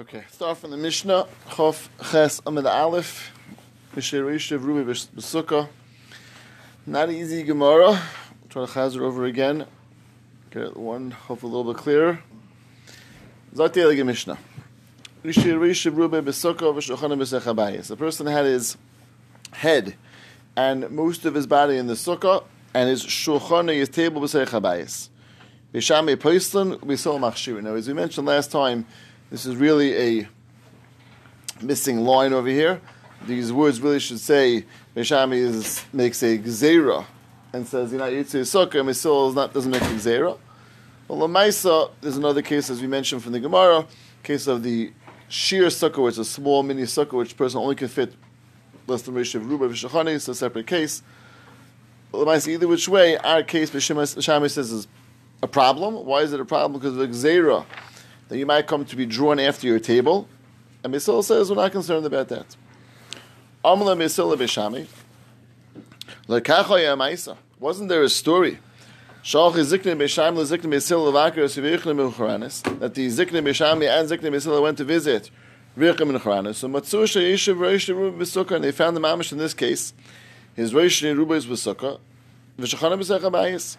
Okay, start from the Mishnah. Chof Ches Amid Aleph. Mishnah Rishav Rubi B'Sukkah. Not easy Gemara. Try to chazir over again. Get one hopefully a little bit clearer. Elige Mishnah. Rishav Rubi B'Sukkah V'Shochanim B'Sech The person had his head and most of his body in the sukkah and his shulchan, his table B'Sech HaBayis. B'Shami Poislan B'Sol Machshir. Now, as we mentioned last time, this is really a missing line over here. These words really should say Meshami is, makes a gzera and says you know Yitzay Sukkah and Misil is not doesn't make a gzera. Well, Lamaisa, there's another case as we mentioned from the Gemara, case of the sheer sukkah, which is a small mini sukkah, which person only can fit less than Rishav Ruba Vishachani, it's a separate case. Lamaisa, either which way, our case Meshami says is a problem. Why is it a problem? Because of the gzera that you might come to be drawn after your table. And Misil says we're not concerned about that. Wasn't there a story? That the Zikne Bishami and Zikne Misil went to visit Richim and Charanis. So Matsusha Yishav Rosh B'Sukkah, and they found the Mamish in this case. His Rosh Ruba is B'Sukkah. V'Shachana B'Secha Bayis.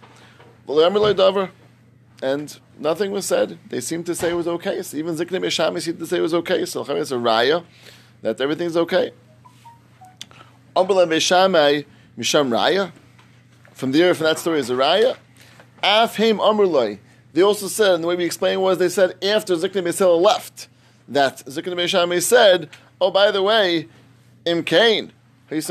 V'Le'amr Davar and nothing was said. They seemed to say it was okay. So even Zikne Meshami seemed to say it was okay. So it's a raya that everything's okay. Ambala Meshamai Misham Raya. From there, from that story is a raya. Afhim Amrloi. They also said, and the way we explained was, they said after Zikne Mesila left, that Zikne Meshami said, oh, by the way, Im Kain. That's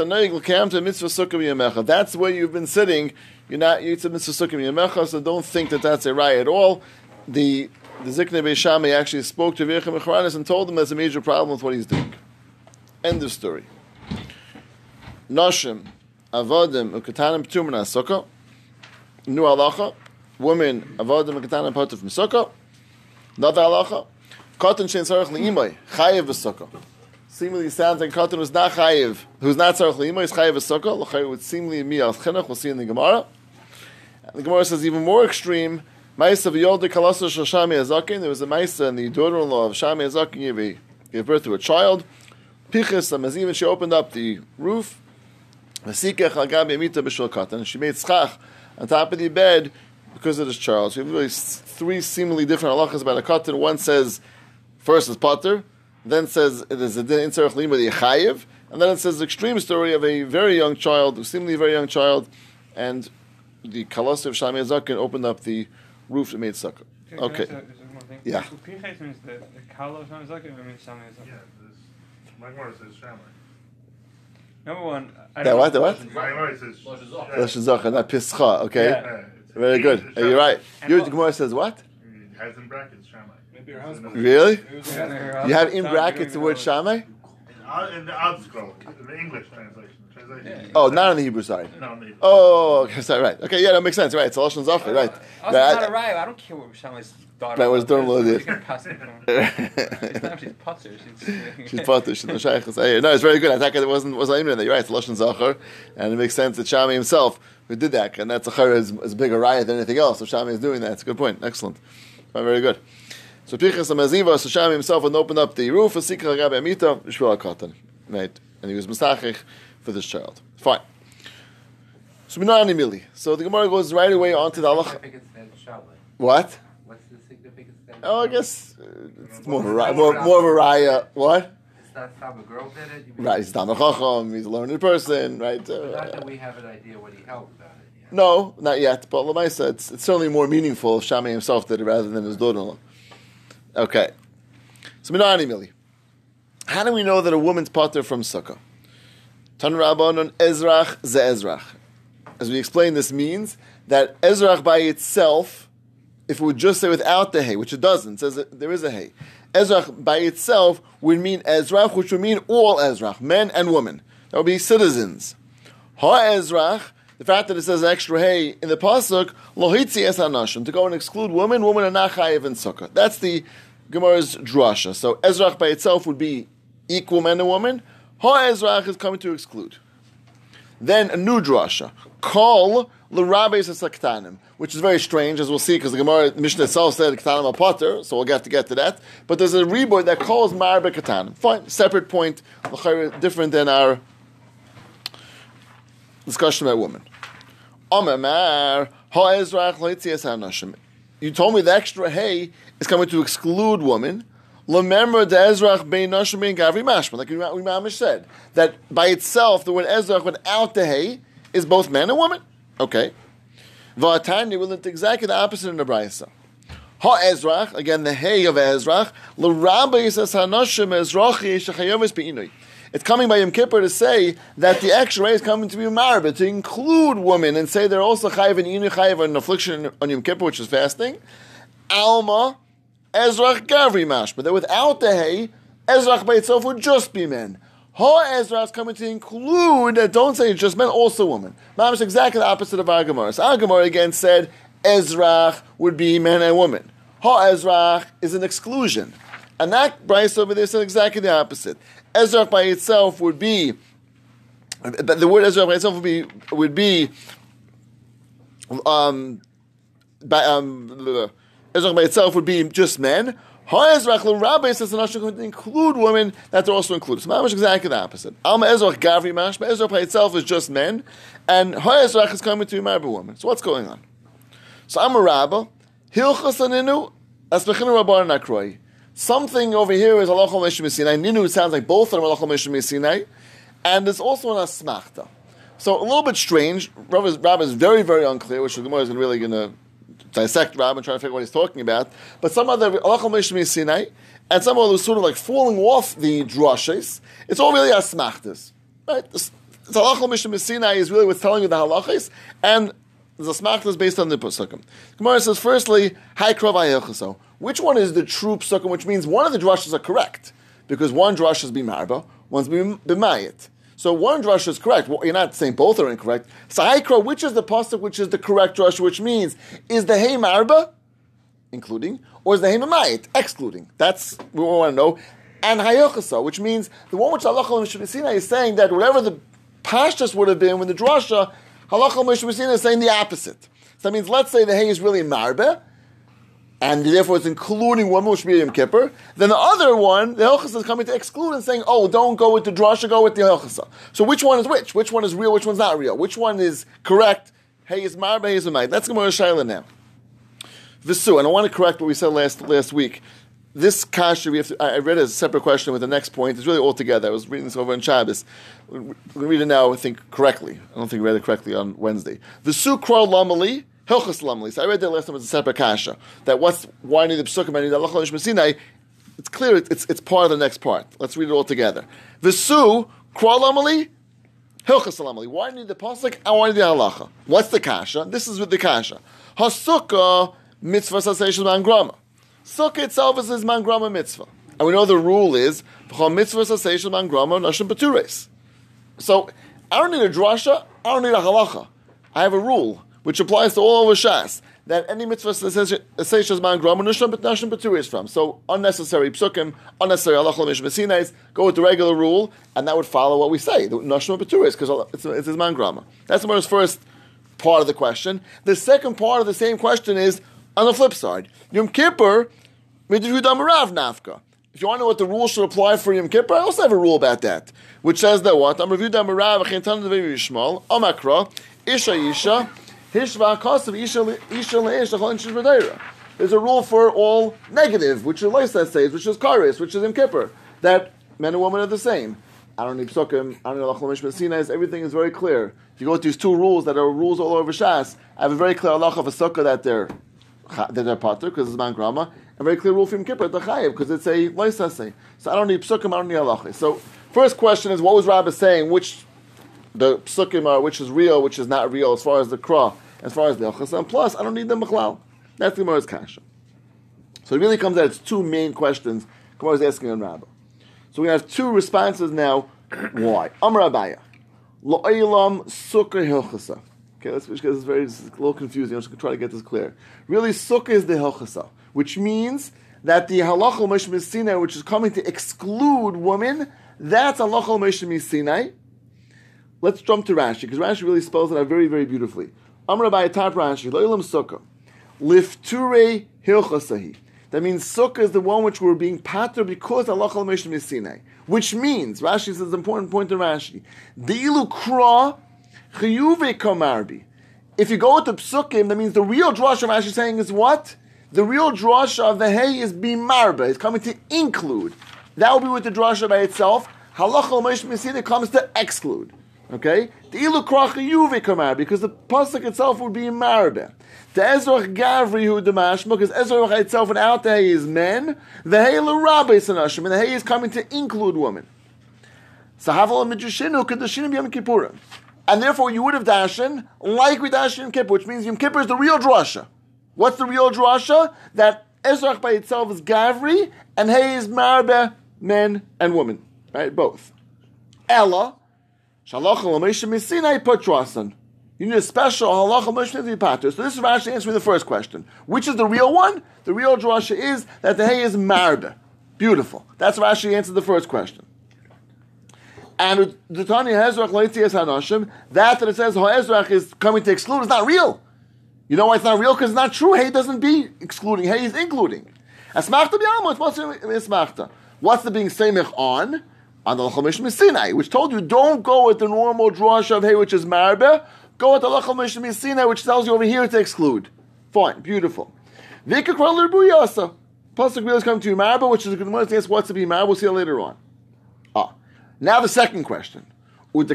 where you've been sitting you're not Yitzhak Mitzvah Sukkim Yemecha, so don't think that that's a raya at all. The the Zikne Beishami actually spoke to Virchim Echaranis and told him there's a major problem with what he's doing. End of story. Noshim, Avodim, Ukatanim Ptumana Sukkah. New halacha. Women, Avodim, Ukatanim Potter from Sukkah. Another halacha. Katan Shein Sarach Li'imay, Chayev V'Sukkah seemingly sounds like Katan was not chayiv, who's not tzarich lima, is chayiv a sukkah. L'chayiv would seemingly be al. We'll see in the Gemara. The Gemara says even more extreme. Azakin. There was a Ma'isa and the daughter-in-law of Shami Azakin gave, birth to a child. Pichas amazim, she opened up the roof. Katan. She made schach on top of the bed because of this child. So we have really three seemingly different halachas about a Katan. One says first is Potter then says it is a din in lima the chayiv, and then it says the extreme story of a very young child, seemingly very young child, and the kalas of Shami Zakin opened up the roof and made sukkah. Okay. Uh, yeah. Pinchas means the, the kala of Shami Zakin, or means Shami Zakin? Yeah, this, my word says Shami. Number one, I yeah, what? The what? My says Lashon not Pischa. Okay. Yeah. Very good. Are You're right. Your Gemara says what? It has in brackets Shammai. Really? You have in brackets the word Shammai? In the ArtScroll, in the English translation. Translation oh, not on the Hebrew side. No, on the Hebrew. Oh, okay, sorry, right. Okay, yeah, that makes sense. Right, it's Lashon Zachar, right. Oh, not a right. I don't care what Shammai's daughter Right, was doing with it. She's potter. She's potter. She's no shaykhs. No, it's very good. I think it wasn't was even there. You're right. It's Lashon Zachar, and it makes sense that Shammai himself who did that, and that's a is, is bigger riot than anything else. So Shammai is doing that. It's a good point. Excellent. Very good. So Pichas Amaziva, so Shami himself would open up the roof, Sikha Rabbi Amita, Shvil HaKatan. Right? And he was Masachich for this child. Fine. So Minani Mili. So the Gemara goes right away on to the Allah. What? What's the significance? Oh, I guess uh, it's more of a, more, more of a raya. What? It's not some girl did it? Right, he's Tam Chacham, he's a learned person, right? Uh, not that we have an idea what he held about it. Yet. No, not yet. But Lamaisa, it's, it's certainly more meaningful if Shami himself did it rather than his daughter-in-law. Okay. So Minani Mili. How do we know that a woman's potter from sukkah? Tan Rabbanon Ezrach ze Ezrach. As we explained, this means that Ezrach by itself, if it would just say without the hay, which it doesn't, says there is a hay. Ezrach by itself would mean Ezrach, which would mean all Ezrach, men and women. That would be citizens. Ha Ezrach, the fact that it says extra hay in the pasuk, lohitzi es anashim, to go and exclude women, women are not chayiv in sukkah. That's the Gemara's drasha. So Ezrach by itself would be equal men and women. Ha Ezrach is coming to exclude. Then a new drasha. Call l'rabbeis saktanim, which is very strange, as we'll see, because the Gemara Mishnah itself said ktanim potter, so we'll get to get to that. But there's a reboy that calls marbe katanim. Fine, separate point, different than our discussion about women. You told me the extra hay is coming to exclude women. Remember the Ezrach bein Nashim bein Gavri Mashma, like we Imam said, that by itself the word Ezrach without the hay is both man and woman. Okay. Va'atanya will it exactly the opposite in the Brisa. Ha Ezrach, again the hay of Ezrach, l'rabba yisas hanashim ezrachi shechayovis be'inui. It's coming by Yom Kippur to say that the extra is coming to be married, to include women and say they're also chayiv and inu chayiv an affliction on Yom Kippur, which is fasting. Alma Ezrach Gavri Mash, but that without the hay, Ezrach by itself would just be men. Ha Ezra is coming to include that don't say just men, also women. Mamish exactly the opposite of Agamar. So Agamar again said Ezra would be men and women. Ha Ezra is an exclusion. And that Bryce over there said exactly the opposite. Ezra by itself would be the word Ezra by itself would be would be um by um Ezra by itself would be just men. Ha'ezrach Rabbi says the Nashon could include women that are also included. So Mamash exactly the opposite. Alma Ezrach Gavri Mash, but Ezrach by itself is just men, and Ha'ezrach is coming to be married woman. So what's going on? So I'm a rabbi. Hilchas aninu asbechinu rabbar nakroi. Something over here is Allah Meshim Sinai. Ninu sounds like both of them are Allah Meshim Sinai, and there's also an asmachta. So a little bit strange. Rabbi is very, very unclear, which the Gemara is really going to dissect Rab and try to figure out what he's talking about. But some other Alachal Mishmi Sinai, and some of those sort of like falling off the drushes, it's all really asmachtas. Right? This Alachal Mishmi Sinai is really what's telling you the halachas, and the asmachtas based on the psukim. Gemara says, firstly, Which one is the true psukim, which means one of the drushes are correct, because one drush is bimarba, one's bimayit. So one drush is correct. Well, you're not saying both are incorrect. Sahikra, which is the pasuk, which is the correct drush, which means is the hey marba, including, or is the hey mamayit, excluding? That's what we want to know. And hayochasa, which means the one which halacha Mishmesina is saying that whatever the pashtas would have been when the drasha, halacha Mishmesina is saying the opposite. So that means let's say the hay is really marba, and therefore it's including one be Yom Kippur. Then the other one, the Hilchasa is coming to exclude and saying, oh, don't go with the drasha, go with the Hilchasa. So which one is which? Which one is real? Which one's not real? Which one is correct? Hey is marba, hey is Umayt. That's Gemara Shaila now. Visu, and I want to correct what we said last last week. This kasha, we have to, I read a separate question with the next point. It's really all together. I was reading this over in Shabbos. To read it now, I think, correctly. I don't think we read it correctly on Wednesday. Visu kral lamali, Hilchas. So I read that last time as a separate kasha. That what's why need the psukim and the Allah Sinai. It's clear. It's, it's part of the next part. Let's read it all together. Visu Kral Lamli. Hilchas. Why need the pasuk? I want the halacha. What's the kasha? This is with the kasha. Hasukkah mitzvah sasation mangrama. Sukkah itself is his mangrama mitzvah, and we know the rule is mitzvah sasation mangrama nashim patures. So I don't need a drasha. I don't need a halacha. I have a rule which applies to all over Shas, that any mitzvah says man grom nishlam but nashim is from. So unnecessary psukim, unnecessary halachal go with the regular rule, and that would follow what we say, the nashim is, because it's, it's his man grama. That's the first part of the question. The second part of the same question is on the flip side. Yom Kippur, midrudam nafka. If you want to know what the rule should apply for Yom Kippur, I also have a rule about that, which says that what? I'm reviewed Amarav, Achintan Yishmal, Amakra, Isha Isha, There's a rule for all negative, which is Leisa says, which is Karis, which is Im Kippur, that men and women are the same. I don't need psukim. I don't need lachol mishmasinas. Everything is very clear. If you go with these two rules that are rules all over Shas, I have a very clear halach of a sukkah that they're that they're pater because it's man grama, a very clear rule from Kippur the chayiv because it's a loisase. So I don't need psukim. I don't need halacha. So first question is what was Rabbi saying? Which the psukim are, which is real, which is not real, as far as the krah as far as the Ochasa, plus, I don't need them Bechlal. That's the Gemara's Kasha. So it really comes out, it's two main questions Gemara is asking on Rabbah. So we have two responses now. Why? Amr Abaya. Lo'ilam Sukkah Hilchasa. Okay, let's because it's very it's a little confusing. I'm just going to try to get this clear. Really, Sukkah is the Hilchasa, which means that the Halachal Meshmeh Sinai, which is coming to exclude women, that's Halachal Meshmeh Sinai. let's jump to Rashi because Rashi really spells it out very, very beautifully. Amr by top Rashi, Loilam Sukkah, Lifture Hilchasahi. That means Sukkah is the one which we're being pater because Allah Mishim Sinai. Which means, Rashi says an important point in Rashi, Dilu Kra Chiyuve Kamarbi. If you go with the psukim, that means the real drush of Rashi saying is what? The real drush of the hay is bimarba. It's coming to include. That will be with the drasha by itself. Halachal Halacha Mishim comes to exclude. Okay? The ilu kamar because the pasuk itself would be marbe. The ezrach gavri hu demashma because ezrach itself and out the hay is men. The hay l'rabbe sanashim and the hay is coming to include women. Sahaval mijushinu kedushinim yom kippurim. And therefore you would have dashen like we dash in Kippur, which means Yom Kippur is the real drasha. What's the real drasha? That Ezrach by itself is Gavri and Hay is Marbe, men and women. Right? Both. Ella, Shalach al Sinai Patrasan. You need a special halacha mishnevi pater. So this is Rashi answering the first question. Which is the real one? The real drasha is that the hay is marbe. Beautiful. That's Rashi answered the first question. And the Tanya Hezrach Leitzias Hanashim, that that it says Hezrach is coming to exclude is not real. You know why it's not real? Because it's not true. Hay doesn't be excluding. Hay is including. What's the What's the being semich on? On the Lachal Sinai, which told you don't go with the normal drash of hay, which is marbe. Go with the Lachal Sinai, which tells you over here to exclude. Fine, beautiful. Vika Kraler Buyasa. Pasuk really coming to you marbe, which is a good one to ask what's to be marbe. We'll see later on. Ah, now the second question. One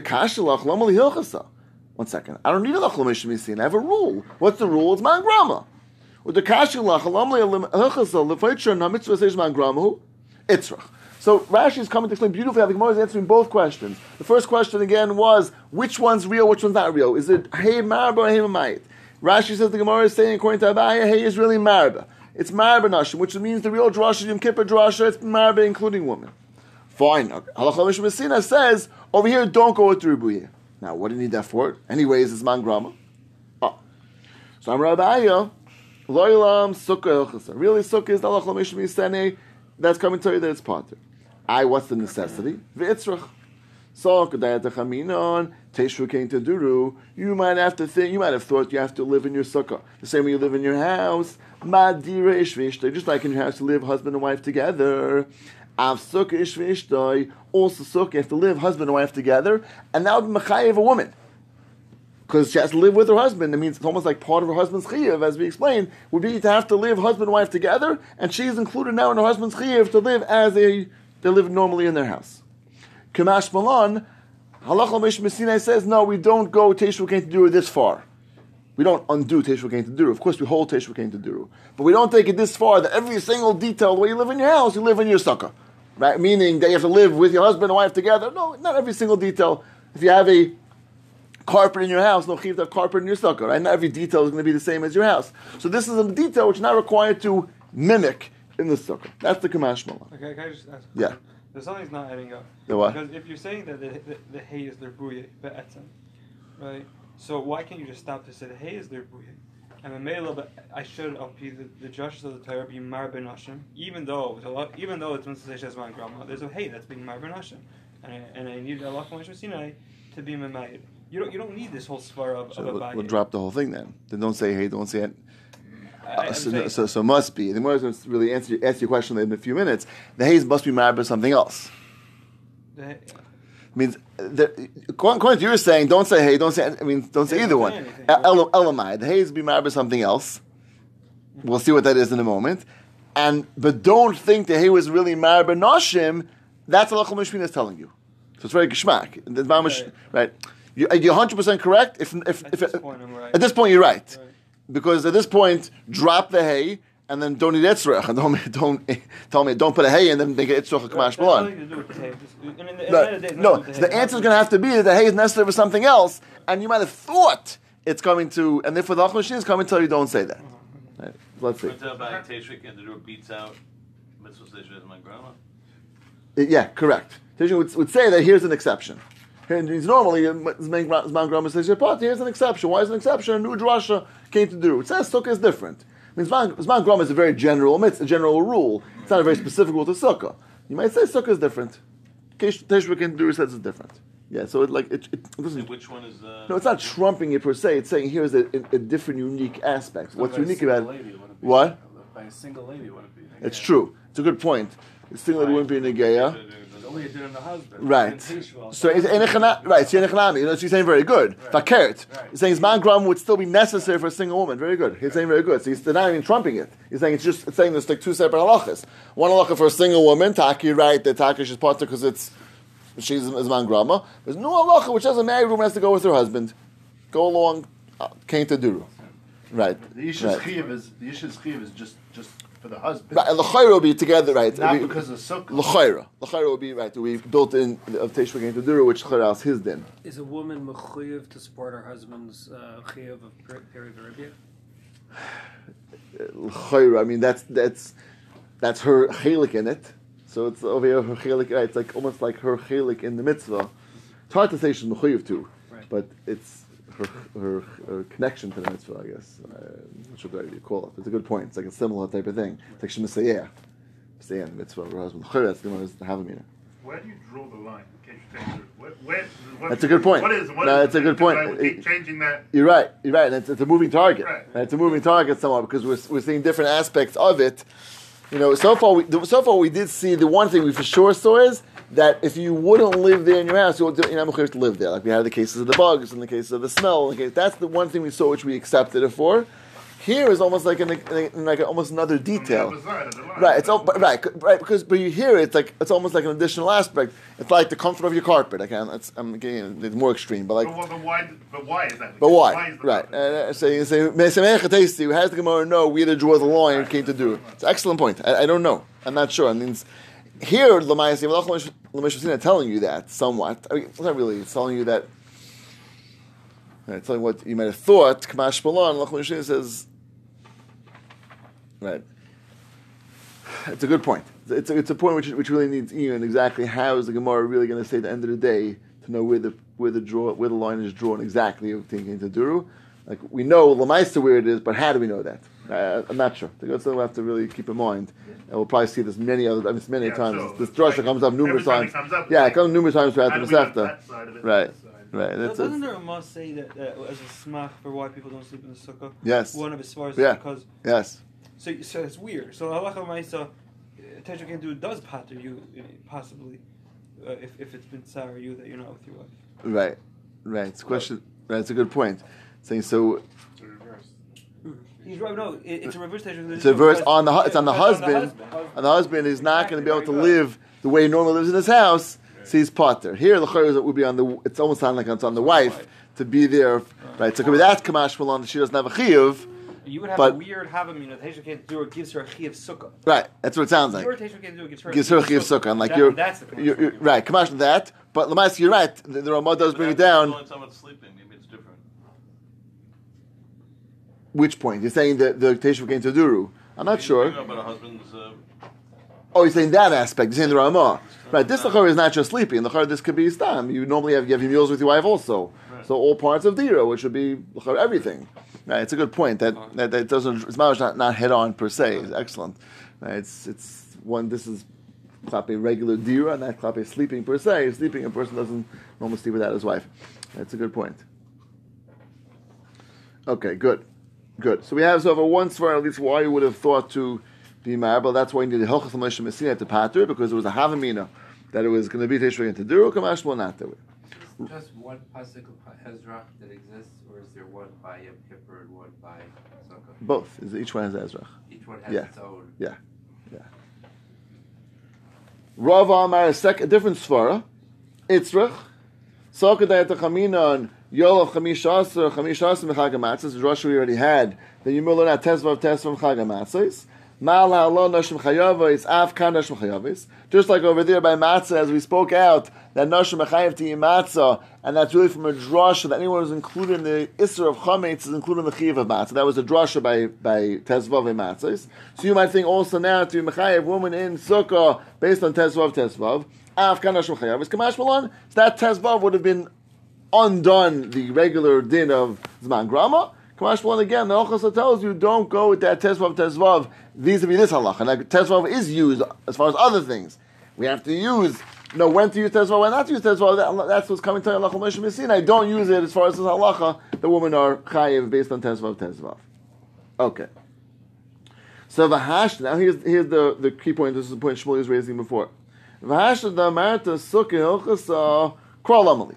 second. I don't need a Lachal Sinai. I have a rule. What's the rule? It's man grama. With the kasha Itzrach. So Rashi is coming to explain beautifully how the Gemara is answering both questions. The first question again was which one's real, which one's not real. Is it Hey Marba or Hey Mamayit? Rashi says the Gemara is saying according to Abaya, Hey is really Marba. It's Marba Nashim, which means the real Drasha, Yom Kippur Drasha, it's Marba including women. Fine. Halacha Mishmasina says over here, don't go with the Ribuye. Now, what do you need that for? Anyways, it's man grama. Oh. So I'm Rabbiya. Loilam sukkah Really, sukkah is the halacha mishmi That's coming to you that it's potter. I, what's the necessity? V'itzrach. So, Teshru came to Duru, you might have to think, you might have thought you have to live in your sukkah. The same way you live in your house. Madira ishvishtoi, just like in your house you live husband and wife together. Av sukkah ishvishtoi, also sukkah, you have to live husband and wife together, and that would be a woman. Because she has to live with her husband. It means it's almost like part of her husband's chiyav, as we explained, would be to have to live husband and wife together, and she's included now in her husband's chiyav to live as a they live normally in their house. Kamash Malan, Halach Mish Messina says, no, we don't go Teshuvah Kain to Duru this far. We don't undo Teshuvah Kain to Duru. Of course, we hold Teshuvah Kain to Duru. But we don't take it this far that every single detail, the way you live in your house, you live in your sukkah. Right? Meaning that you have to live with your husband and wife together. No, not every single detail. If you have a carpet in your house, no chiv to have carpet in your sukkah, right? Not every detail is going to be the same as your house. So this is a detail which is not required to mimic in the sukkah. That's the Kamash Malach. Okay, can I just ask? Yeah. There's something's not adding up. The what? Because if you're saying that the, the, the hay is their buye, be'etzem, right? So why can't you just stop to say the hay is their buye? And the male, but I should be the, the judges of the Torah be mar benashim, even though it's a lot, even though it's Mitzvah my grandma, there's a hay that's being mar benashim, and I, and I need Allah Sinai to be mamayid. You don't you don't need this whole svar of, so of a we'll, we'll drop the whole thing then. Then don't say hey, don't say it. Uh, so, so, so, must be. The more going to really answer, answer your question in a few minutes. The haze must be married by something else. The, means the, according to you were saying, don't say hey, don't say. I mean, don't say either one. Elamai, the haze be married by something else. We'll see what that is in a moment. And but don't think the hay was really married by Noshim. That's what Mishmin is telling you. So it's very geschmack. Right. right. You, are 100 percent correct? If if, at if this point, right. at this point you're right. right because at this point, drop the hay and then don't eat etzrach and don't don't tell me don't put a hay and then make it etzrach a kamash malon. No, so the answer is going to have to be that the hay is necessary for something else, and you might have thought it's coming to, and therefore the machine is coming to tell you don't say that. Right. Let's see. Teshuvah and the door beats out mitzvah as my grandma. Uh, yeah, correct. Teshuvah would, would say that here's an exception. And normally, Zman Grama says, here's an exception. Why is an exception? A new drasha came to do. It says sukkah is different. I mean, Zman Grama is a very general, it's a general rule. It's not a very specific rule to sukkah. You might say sukkah is different. Teshuvah can do says it's different. Yeah, so it like it, it doesn't. Which one is? Uh, No, it's not trumping it per se. It's saying here's a, a, a different, unique aspect. What's unique about it? lady, it What? By a single lady, it wouldn't be. It's true. It's a good point. The single lady wouldn't be in a negeya. It's only a din on the husband. Right. So it's right? Enechanami. You know, she's saying very good. Right. Fakert. Right. He's saying zman gram would still be necessary for a single woman. Very good. He's saying very good. So he's not even trumping it. He's saying it's just it's saying there's like two separate halachas. One halacha for a single woman. Taki, right? That taki she's potter because it's she's zman grama. There's no halacha which says a married woman has to go with her husband. Go along. Came to duru. Right. The Isha's Right. Is the is just just for the husband, Right. And l'chayra will be together. Right. not It'll be- because of Sukkah. L'chayra. L'chayra will be right. We built in of Teshuvah came to duru, which l'chayra is his din. Is a woman mechuyev to support her husband's uh, chiyuv of peri- perivaribia? L'chayra, I mean, that's that's that's her chelik in it. So it's over here her chelik. Right, it's like almost like her chelik in the mitzvah. It's hard to say she's mechuyev to, Right. but it's her, her her connection to the mitzvah. I guess. Uh, should I call it? It's a good point. It's like a similar type of thing. It's like she misayeh, misayeh in the mitzvah. Her husband. That's the one who's havamina. Where do you draw the line? in case you change it? Where, where, what- That's a good point. What is? What No, is that's a good point. Changing that. You're right. You're right. And it's, it's a moving target. Right. It's a moving target somewhat because we're, we're seeing different aspects of it. You know, so far we so far we did see the one thing we for sure saw is that if you wouldn't live there in your house, you would you're not to live there. Like we had the cases of the bugs and the cases of the smell. Okay, that's the one thing we saw which we accepted it for. Here is almost like an, like almost another detail. other side of the line. Right, it's all, but- right, right, because but you hear it, it's like it's almost like an additional aspect. It's like the comfort of your carpet. Again, it's, I'm getting it's more extreme, but like But, why- but why? But why is that? but why? is Right. Uh, so you say, Tasty, how does the Gemara know we had to draw the line and came to do it? It's an excellent point. I, I don't know. I'm not sure. I mean, here, Lamayas Lamashasina telling you that somewhat. I mean, it's not really. It's telling you that. Right, telling what you might have thought. Kamash Balon, Lamashasina says. Right. It's a good point. It's a, it's a point which, which really needs Ian exactly how is the Gemara really going to say at the end of the day to know where the where the draw where the line is drawn exactly of thinking to Duru. Like we know Lamaisa where it is, but how do we know that? Uh, I'm not sure. That's something we have to really keep in mind. And we'll probably see this many other I mean, many Yeah, times. so this drasha like comes up numerous every time times. it comes up, yeah, it comes numerous times throughout the do Masechta. that side of it, Right. this side? Right. That's Doesn't it. there a must say that uh, as a smack for why people don't sleep in the sukkah? Yes. One of his svars Yeah. because Yes. so, so it's weird. So halacha ma'isa, Tetra can do does patter you uh, possibly uh, if, if it's been sour you that you're not with your wife. Right. Right. It's a question. Right. It's a good point. Saying so. It's the reverse. He's right. No, it, it's a reverse Tetra. It's a verse on the hu- it's on the husband, and the husband is not going to be able to live the way he normally lives in his house. So he's potter. Here, the chayr would be on the. It's almost sound like it's on the wife to be there, right? So it could be that kamash malon. She doesn't have a chiyuv, You would have But- a weird havamina. Tetra can't do it gives her a chiv sukkah. right? That's what it sounds like. Your Tetra can't do it gives her a Gives her a chiyuv sukkah, and like That- you're, that's the you're, you're right. Kamash that, but lamaisa, you're right. The, the Ramah does But bring it that's down. Only time it's sleeping. Maybe it's different. Which point? You're saying that the Teshuv came to Duru. I'm not sure. bring up About a husband's. Uh, Oh, you're saying that aspect. You're saying the Ramah. Right, this Lachar is not just sleeping. Lachar, this could be Stam. You normally have, you have your meals with your wife also. Right. So all parts of Dira, which would be Lachar, everything. Right, it's a good point. That, that, that doesn't, it's not, not, not head on per se. It's excellent. Right, it's, it's one, this is Klape regular Dira, not Klape sleeping per se. Sleeping, a person doesn't normally sleep without his wife. That's a good point. Okay, good. Good. So we have so over one svar at least why you would have thought to be marble. That's why you needed Hilchas Moshe Messina to pater because it was a Havamina that it was going to be Teshuvah and to do Kamash will not do it. Just one pasuk of Ezra that exists, or is there one by Yom Kippur and one by Sukkot? Both. Is- Each one has Ezra. Each one has Yeah. its own. Yeah. Yeah. Rav Amar a different svara. Itzrach. Sokadai Tachaminon Yolav Chamishasar Chamishasar Mechagamatzis. Rosh we already had. Then you learn at Tesvav Tesvav Mechagamatzis. Mal ha'alon nashim chayavis, af kan nashim chayavis. Just like over there by matzah, as we spoke out, that nashim chayav to matzah, and that's really from a drasha that anyone who's included in the isser of chametz is included in the chiyav of matzah. That was a drasha by by tezvav and matzahs. So you might think also now to mechayev woman in sukkah based on tezvav tezvav, af kan nashim chayavis. Kamash malon, so that tezvav would have been undone the regular din of zman grama. Kamash one again, the Ochasa tells you don't go with that tezvav tezvav vis-a-vis this halacha. Now, tezvav is used as far as other things. We have to use know when to use tezvav, when not to use tezvav. That, that's what's coming to halacha Moshe Messina. Don't use it as far as the halacha. The women are chayiv based on tezvav tezvav. Okay. So v'hash. Now here's here's the, the key point. This is the point Shmuel was raising before. V'hash da marta sukkah hilchasa kral amali.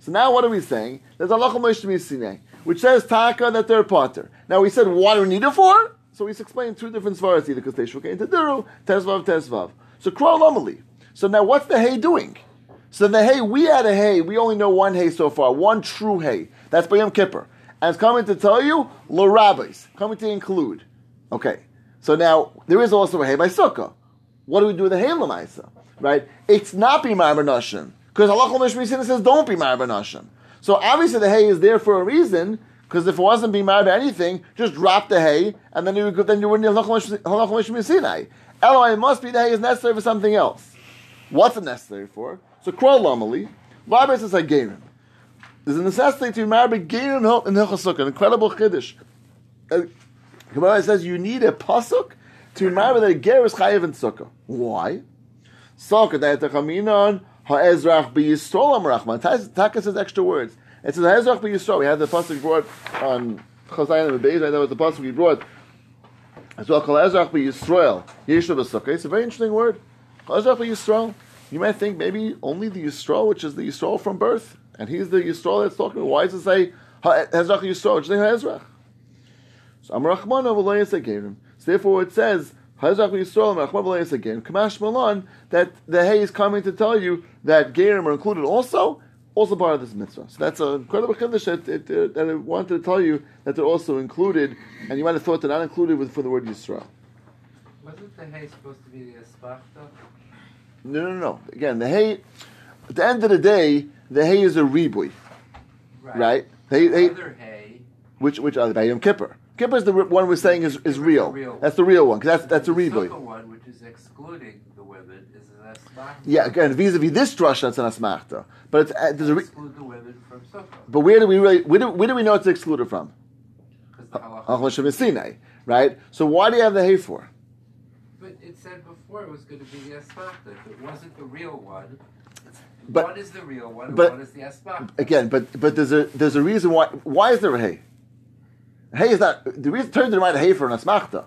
So now what are we saying? There's Moshe Messina, which says taka that they're potter. Now we said what do we need it for? So he's explained two different svaras either because they shook into diru tezvav tezvav. So kral amali. So now what's the hay doing? So the hay, we had a hay, we only know one hay so far, one true hay. That's Bayam Kippur. And it's coming to tell you, lo rabbis, coming to include. Okay. So now, there is also a hay by Sukkah. What do we do with the hay lamaisa? Right? It's not Bimar Benashim. Because Allah Mishmisina says don't be Mar Benashim. So obviously the hay is there for a reason, because if it wasn't Bimar anything, just drop the hay, and then you, would, then you wouldn't have Allah Mishmisina. Eloi, must be the hay is necessary for something else. What's it necessary for? So Kral Lamali, Rabbi says Hagerim. There's a necessity to marry Gerim in Hilchasuk, an incredible Chiddush. Uh, Gemara says you need a pasuk to marry the ger is chayiv in sukkah. Why? Sukkah that techaminon ha'ezrach b'yisrael amrachman. Taka says extra words. It says ha'ezrach b'yisrael. We had the pasuk brought on Chazayim and Beis. That was the pasuk we brought. As well, kol ezrach b'yisrael yeshav sukkah. It's a very interesting word. Chazak Yisrael. You might think maybe only the Yisrael, which is the Yisrael from birth, and he's the Yisrael that's talking. Why does it say Hezrach Yisrael? Which is Hezrach. So Amrachman Avalayas again. So therefore, it says Hezrach Yisrael Amrachman Avalayas again. Kamash Malan that the hay is coming to tell you that Gerim are included also. Also part of this mitzvah. So that's an incredible chiddush that, it, uh, that I wanted to tell you that they're also included, and you might have thought they're not included with, for the word Yisrael. Wasn't the hay supposed to be the asbachta? No, no, no. Again, the hay. At the end of the day, the hay is a ribui, right? Hay, The hay, other hay, which which uh, by Yom Kippur. Kippur is the one we're saying is, is real. real That's the real one because that's that's a ribui. sukkah one, which is excluding the women, is an asbachta. Yeah, again, vis-a-vis this drasha, it's an asmachta. But it's uh, there's a re- exclude the women from sukkah. but where do we really where do, where do we know it's excluded from? Because the halacha. Hachmash Sinai, right? So why do you have the hay for? But it said before it was going to be the asbachta. If it wasn't the real one, But- one is the real one, and but- one is the asbachta. Again, but but there's a there's a reason why why is there a hay? Hay is not the reason turns to mind a hay for an asmachta.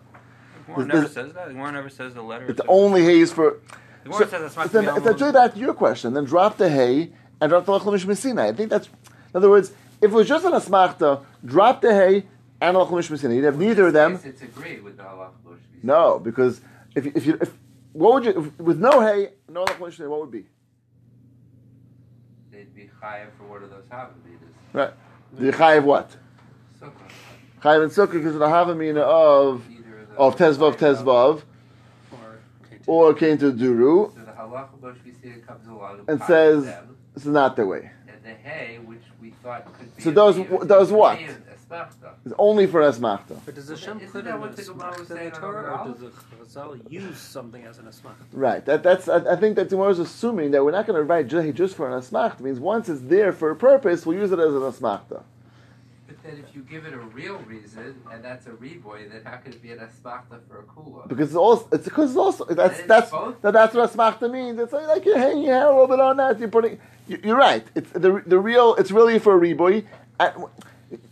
Warren There's- never says that. Warren never says the letter. It's is- only hay is for. The Warren says that's not It's, then, it's actually back to your question. Then drop the hay and drop the lachol mishmah sinai. I think that's. In other words, if it was just an asmachta, drop the hay and lachol mishmah sinai. You'd have neither of them. It's agreed with the halacha. Moshe. No, because if if you if what would you if, with no hay, no lachol mishmah sinai, what would be They'd be chayav for one of those havamitahs. right? The chayiv what? Sukkah. Chayiv and sukkah because of the havamina of Either of the of tezvav tezvav Or K2. came to duru. So the halacha comes along and, And says- them, This is not the way. and the hay, which we thought could be. So a those- chiyuv, what? be an asbachta. It's only for asmachta. But does Hashem that put in a what the Gemara was the saying Torah, or does the Chazal use something as an asmach? Right. That, that's. I, I think that Timur is assuming that we're not going to write just, just for an asmachta. Means once it's there for a purpose, we'll use it as an asmachta. Then if you give it a real reason, and that's a reboy, then how could it be an asbachta for a kula? Because it's also it's because it's also that's it's that's both? that, that's what asmachta means. It's like, like you're hanging your hair a little bit on that. You're putting. You, you're right. It's the the real. It's really for a reboy.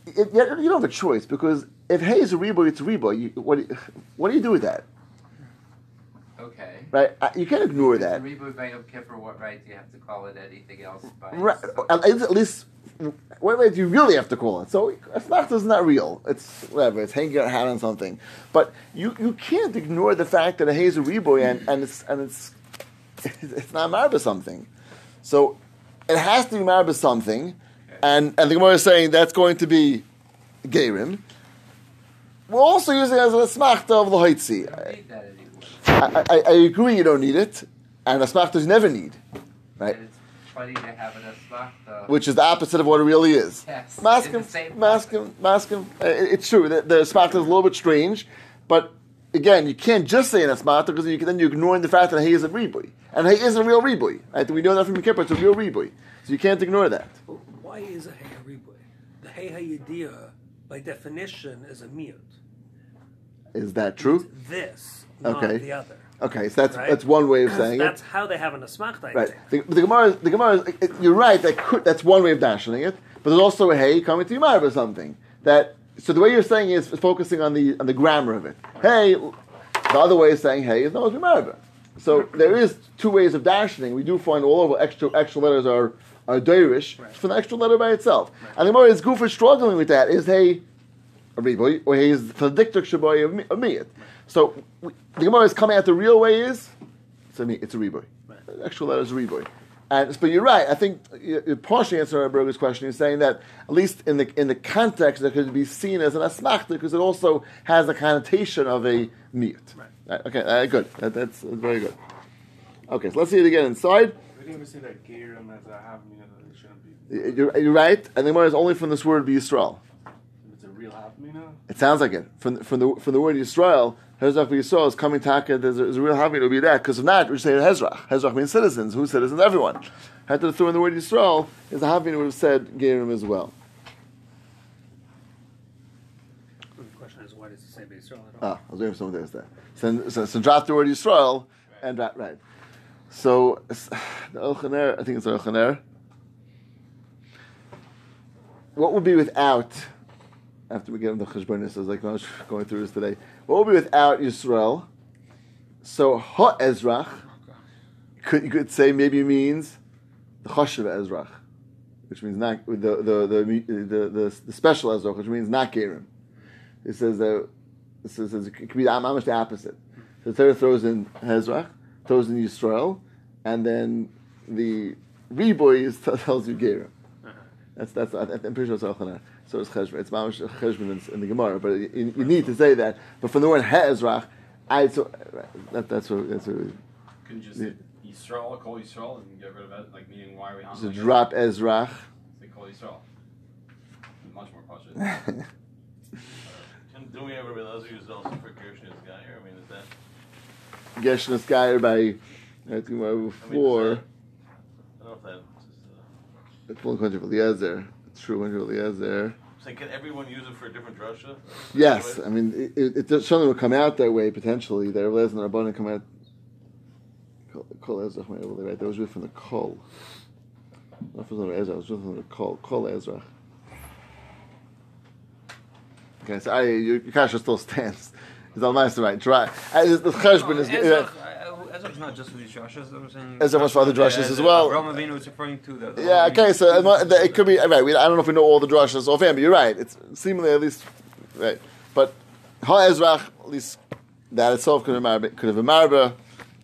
It, you don't have a choice because if hay is a reboy, it's a reboy. You, what do you, what do you do with that? Okay. Right. Uh, You can't ignore that. a reboy by Yom Kippur, what right do you have to call it anything else by? Right. At least what way do you really have to call it? So asmachta is not real. It's whatever. It's hanging your hat on something. But you, you can't ignore the fact that a hay is a reboy and, and it's and it's it's not marba something. So it has to be marba something, and and the Gemara is saying that's going to be gerim. We're also using it as an asmachta of You lohaitzi. don't need that anymore. I, I, I agree you don't need it, and asmachtas never need, right? And it's funny to have an asbachta. Which is the opposite of what it really is. Yes. Mask in the him, mask him, mask him. Uh, It's true. The, the asmachta is a little bit strange, but again, you can't just say an asmachta because you, then you're ignoring the fact that he is a ribui. And he is a real ribui. Right? We know that from Kippur, it's a real ribui. So you can't ignore that. But why is a hay a ribui? The hay hayediyah, by definition, is a miyut. Is that true? It's this, not Okay. the other. Okay, so that's Right. that's one way of saying it. That's how they have an asmachta. Right. The, the Gemara, the Gemara, is- it- you're right. That could, that's one way of dashing it. But there's also a hey coming to Yomar or something. That so the way you're saying is focusing on the on the grammar of it. Hey, the other way of saying hey is no Yomar. So there is two ways of dashing. We do find all over extra extra letters are are Deirish Right. from the extra letter by itself. And the Gemara is goofer struggling with that. Is hey riboy or hey is the dictic shaboy of mi- of miyat. So we, the Gemara is coming out the real way is it's a it's a riboy. The Actual letter is a riboy. And but you're right. I think you you partially answer Berger's question. You're saying that at least in the in the context that could be seen as an asmachta because it also has a connotation of a miyat. Right. Okay, uh, good. That, that's, that's very good. Okay, so let's see it again inside. We didn't even say that Gerim as a half mina that it shouldn't be. You're, you're right, and the Gemara is only from this word Yisrael. If it's a real half mina, It sounds like it from the, from the from the word Yisrael. Hezrach Yisrael is coming taka. There's a, there's a real having to be that because if not, we say Hezrach. Hezrach means citizens. Who citizens? Everyone. Had to throw in the word Yisrael is a having would have said Gerim as well. The question is, why does it say Beis Yisrael at all? Ah, I was waiting for someone to ask that. So, so, so drop the word Yisrael and that right. So the Elchaner, I think it's Elchaner. What would be without? After we get into Cheshbonis, I was like, I was going through this today. what will be without Yisrael? So Ha Ezrach could you could say maybe means the Choshev Ezrach, which means not the the the the, the, the special Ezrach, which means not Gerim. It says that it says it could be almost the opposite. So the Torah throws in Hezrach, throws in Yisrael, and then the Reboy is, tells you Gerim. Uh-huh. That's that's I- I'm pretty sure it's Elchanan. So it's Cheshbon. It's Mamash Cheshbon in, in the Gemara, but you, you need to say that. But from the word Hezrach, I so that, that's what that's what. Couldn't you just say Yisrael, call Yisrael, and get rid of it? Like, meaning, why are we on So drop Ezrach. They call Yisrael. Much more cautious. Can, do we ever realize who's also for Kirshner's guy? Or, I mean, is that? Geshnas Geir by I think Gemara I mean, that- I don't know if that's. Just, uh, It's full country of Eliezer. It's true country of Eliezer. so can everyone use it for a different drasha? Yes, I mean it, it, it does- something would come out that way potentially. That Eliezer and Rabbanan come out. Kol- Kol Ezra, right? That was really from the Kol. Not from the Ezra. It was really from the Kol. Kol Ezra. Okay, so I, your, your kasha still stands. It's all nice, right? Try. The the cheshbon is. Uh, Ezra's not just for these drushes. I'm saying Ezra was for other drushes as well. Rama Avinu is referring to the. the yeah, okay, so it could be right. We, I don't know if we know all the drushes offhand, but you're right. It's seemingly at least right. But Ha Ezrach, at least that itself could have marba, could have been marba.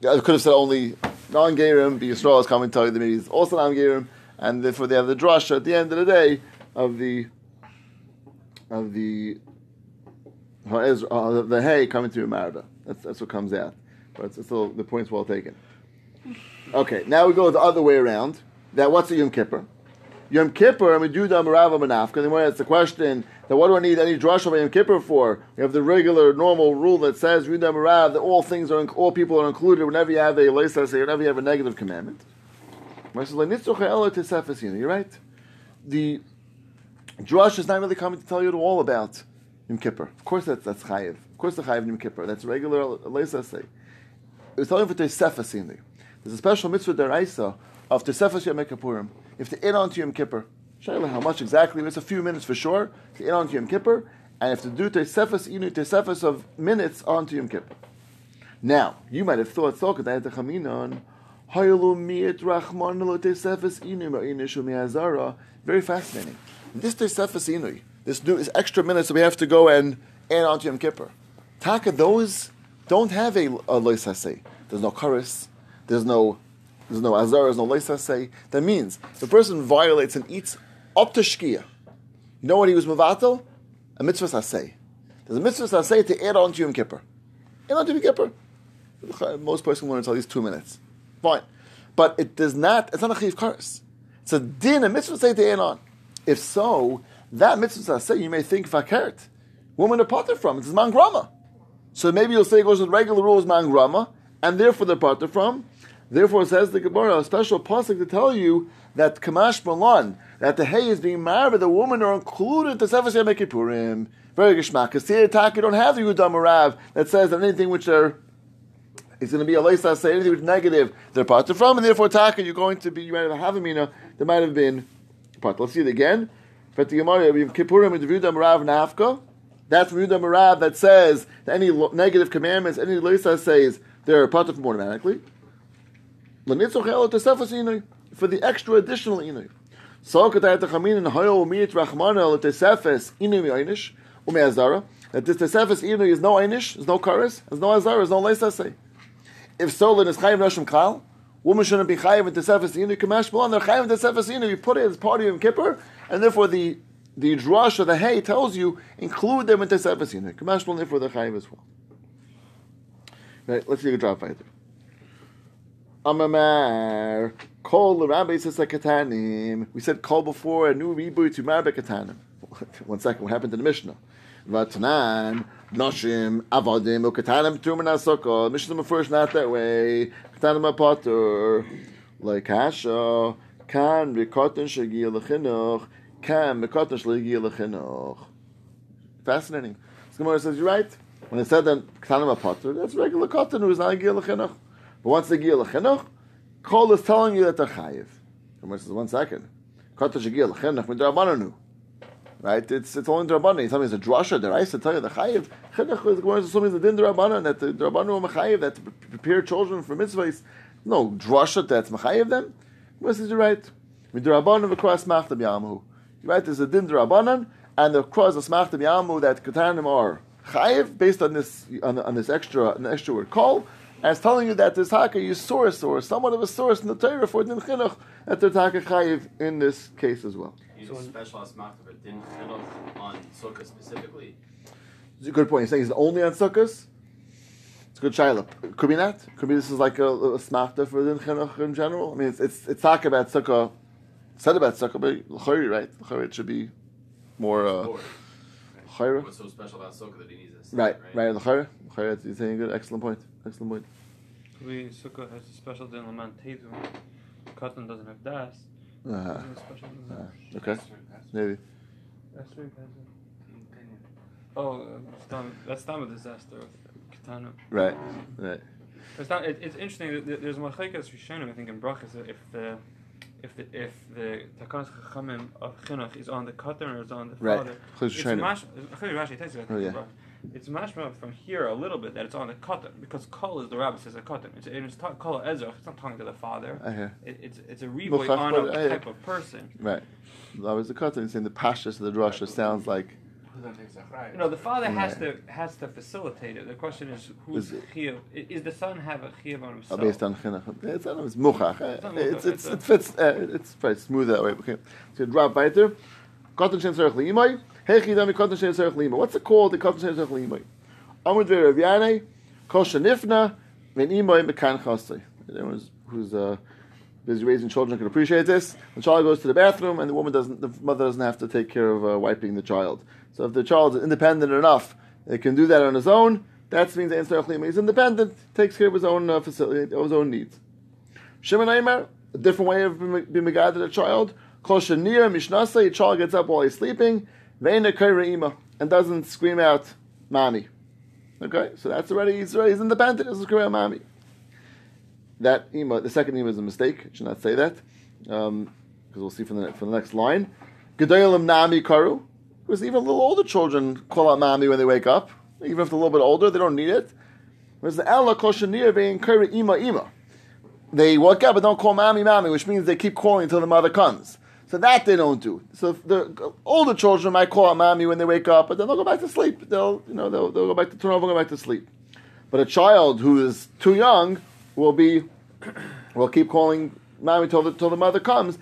It could have said only non gerim. The Yisrael is coming to tell you that maybe it's also non gerim, and therefore they have the drasha at the end of the day of the of the Ha Ezra, uh, the hay coming to marba. That's that's what comes out. But it's, still the point's well taken. Okay, now we go the other way around. That what's a Yom Kippur? Yom Kippur, and we do the Marava Manafka. And when it's the question that what do I need any drush of Yom Kippur for? We have the regular, normal rule that says Yudah Marav that all things are, all people are included whenever you have a leisa say, whenever you have a negative commandment. You're right. The drush is not really coming to tell you at all about Yom Kippur. Of course, that's that's chayiv. Of course, the chayiv Yom Kippur. That's regular leisa say. It was telling for Tosefas Sindi. There's a special mitzvah deraisa of Tosefas Yom Kippurim. If to add on to Yom Kippur, Shaila, how much exactly? It's a few minutes for sure. To add on to Yom Kippur, and if to do Tosefas Inu Tosefas of minutes on to Yom Kippur. Now, you might have thought, so that the Chaminon. Very fascinating. This Tosefas Inu, this new, this extra minutes that we have to go and add on to Yom Kippur. Taka, those don't have a, a lois. There's no chorus. There's no there's no azar. There's no lois. That means the person violates and eats up to shkia. You know what he was mavatal? A mitzvah hasei. There's a mitzvah hasei to add on to Yom Kippur. Add on to Yom Kippur. Most person learn until least two minutes. Fine, but it does not. It's not a chiv karis. It's a din. A mitzvah say to add on. If so, that mitzvah hasei you may think fakert. Woman potter from it's mangrama. So maybe you'll say it goes with regular rules mangrama, and therefore they're parted from. Therefore, it says the Gemara, a special pasuk to tell you that Kamash Malan, that the hay is being married, the women are included in the Sefer Yom Kippurim. Very geshmak. Because here, you don't have the Yudam Rav that says that anything which are It's going to be a leisa say anything which is negative they're part from, and therefore taka you're going to be you might have a havamina that might have been part. Let's see it again. But the Gemara Kippurim with the Marav Nafka. That's Yehuda Marav that says that any negative commandments, any leisa says they're part from automatically. For the extra additional inui. That this tosefes inui is no einish, is no kares, is no azara, is no say. If so, then it's chayiv nashim kal. Woman shouldn't be chayiv in tesefes inu kamash belon. They're chayiv in tesefes inu. You put it as part of Yom Kippur, and therefore the the drush or the hay tells you include them in tesefes inu kamash belon. Therefore they're chayiv as well. Right. Let's take a drop there. Amamar l'rabbi says katanim. We said call before a new reboot to marbe katanim. One second. What happened to the Mishnah? Vatanan, Noshim, Avadim, Ukatanim, Tuman Asoko. Mishnah first not that way. Katanim Apatur, like Hasha, Kan, Rikotan Shagi Lechinuch, Fascinating. So Gemara says, you're right. When it said that Katanim Apatur, that's regular Kotan who is not Gil Lechinuch. But once they Gil Kol is telling you that they're Chayiv. Gemara says, one second. Kotan Shagi Lechinuch, Midrabananu. Right? It's it's only Drabanan. You tell me it's a drasha, the rice to tell you the chayiv. Chinuch is going to assuming the din Drabanan that the Drabanan are mechayiv that prepare children for mitzvahs. No drasha that's mechayiv them. What is you're right? Midrabanan across machtam yamu. Right. There's a din Drabanan and the cross of machtam yamu that katanim are chayiv based on this on, on this extra an extra word call. It's telling you that this haka is source or somewhat of a source in the Torah for din chinuch that they're taka chayiv in this case as well. You need a special asmach for din chinuch on sukkah specifically. It's a good point. You're saying it's only on sukkahs? It's a good shiloh. Could be not. Could be this is like a, a smachta for the chinuch in general. I mean, it's it's, it's talk about sukkah, said about sukkah, but l'chayri, right? L'chayri, it should be more uh, Lord, l'chayri. What's so special about sukkah that he needs this? Right, right. L'chayri, l'chayri. You're saying good. Excellent point. Excellent point. We Sukkah has a special din Laman Tedu. Cotton doesn't have das. Uh, There's a special din. uh, okay, maybe. That's has it. Oh, uh, that's not a disaster with Katana. Right, right. It's not. It, it's interesting. that There's machekas rishonim. I think in brachas if the if the if the takanas chachamim of chinuch is on the katan or is on the Right. father, it's Shainim. mash. Chayei Rashi takes it. I think, Oh, yeah. It's mashma from here a little bit that it's on the katan because kol is the rabbi says a katan. It's it's ta- kol ezrach. It's not talking to the father. Hear. It, it's it's a revoy on a type of person. Right. That was the. He's saying the pashas of the drasha sounds like Who the? You know, the father has Right. to has to facilitate it. The question is, who's Is it- chiyuv? I- Is the son have a chiyuv on himself? based on chinuch. It's, I don't know, it's muchach. It's It's, it's, it's a- it fits. Uh, it's very smooth that way. Okay. So drop weiter. Katan shen tzarech liimai. Hechi dami katan shen tzarech liimai. What's it called? The katan shen tzarech liimai. Amud ve'Rav Yanei. Kol shenifna ve'en imai mekan chasei. Anyone who's uh, busy raising children can appreciate this. The child goes to the bathroom, and the woman doesn't. The mother doesn't have to take care of uh, wiping the child. So if the child is independent enough, it can do that on his own. That means the liimai. He's independent, takes care of his own uh, facility, of his own needs. Shimon Aimer, a different way of being regarded a child. Kol shenir mishnasa, a child gets up while he's sleeping, veina kaira and doesn't scream out, mommy. Okay, so that's already, he's already he's independent, doesn't scream out, mommy. That ima, the second ima is a mistake, I should not say that, um, because we'll see from the, from the next line. Gedolim nami karu, because even little older children call out mommy when they wake up, even if they're a little bit older, they don't need it. Whereas the ella shenir vein kaira ima ima they wake up but don't call mommy mommy, which means they keep calling until the mother comes. So that they don't do. So the older children might call out mommy when they wake up, but then they'll go back to sleep. They'll you know they'll, they'll go back to turn over and go back to sleep. But a child who is too young will be will keep calling mommy till the, till the mother comes,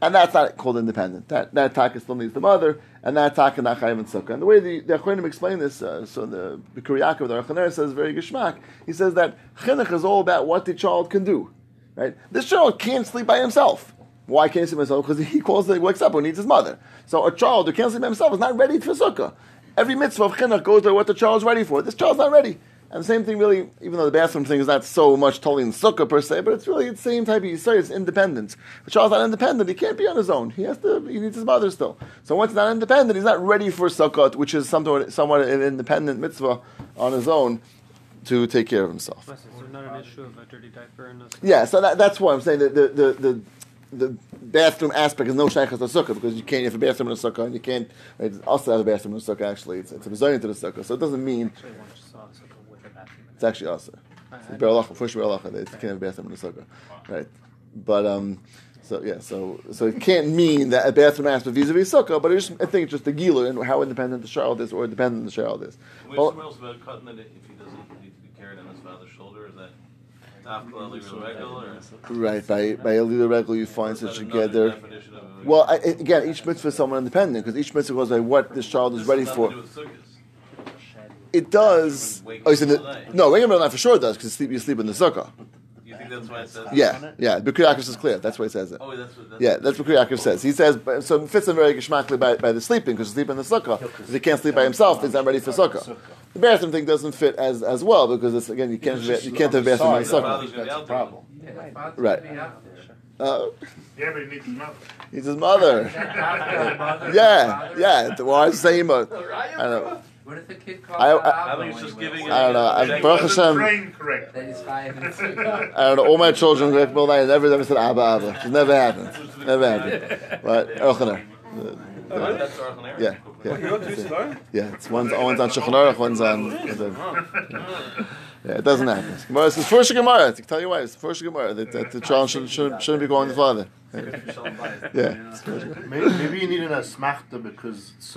and that's not called independent. That that taka still needs the mother, and that taka not chayiv and sukkah. And the way the the Achronim explain this, uh, so the Bikkurei Yaakov, the Aruch LaNer says very geschmack. He says that chinuch is all about what the child can do. Right? This child can't sleep by himself. Why can't he sleep by himself? Because he calls, he wakes up he needs his mother. So a child who can't sleep by himself is not ready for sukkah. Every mitzvah of chinuch goes by what the child's ready for. This child's not ready. And the same thing really, even though the bathroom thing is not so much totally in sukkah per se, but it's really the same type of yisrael, it's independence. A child's not independent, he can't be on his own. He has to, he needs his mother still. So once he's not independent, he's not ready for sukkah, which is somewhat, somewhat an independent mitzvah on his own to take care of himself. Is there not an issue of a dirty diaper in this? Yeah, so that, that's why I'm saying that the, the, the, the bathroom aspect is no shaykhs to sukkah because you can't have a bathroom in a sukkah and you can't right, also have a bathroom in a sukkah actually it's, it's a design to the sukkah so it doesn't mean Actually, I once saw something with a bathroom. It's actually also I- I- Biur Halacha, first Biur Halacha, they can't have a bathroom in the sukkah, right? But um, so yeah, so so it can't mean that a bathroom aspect vis-a-vis sukkah, but it's just, I think it's just the gila and how independent the child is or dependent the child is. Which Well- smells about cutting it if he doesn't need to be carried on his father's shoulder? Is that regular? Right by by a little regular you find such another together. definition of Well, I, I- again, each mitzvah is somewhat independent because each mitzvah goes by what this child is ready for. nothing to do with sukkahs. It does. Wake Oh, you said up all that, night. no, regular night for sure it does because you sleep, you sleep in the sukkah. You think that's why it says? Yeah, yeah. Bikkurei Yaakov is clear. That's why he says it. Oh, that's what. That's Yeah, that's what Bikri says. He says so it fits him very geschmackly by, by the sleeping because sleep in the sukkah. Because he can't sleep by himself, he's not ready for sukkah. The bathroom thing doesn't fit as, as well because it's again you can't you can't have a bathroom in the Sorry, sukkah. Father's gonna be That's a problem. Yeah, the Right. gonna be out there. Uh, Yeah, but he needs another. he's his mother. Yeah, yeah. The wise saying, but I don't know. What if the kid calls I- I- I think it's just giving? I don't know. I, Check Baruch Doesn't Hashem, train correctly. That he's five and six. I don't know. All my children, Rick Milday, never never said Abba Abba. It never happened. Never happened. But Elchanan. Oh, that's Aruch LaNer? Yeah, yeah. wrote? Yeah, it's one's, one's on Shulchan Aruch, one's on. Yeah, it doesn't happen. Gemara says first Gemara. To tell you why, it's first Gemara that, that the child shouldn't, shouldn't, shouldn't be going to the father. Yeah. Maybe, maybe you need an asmachta because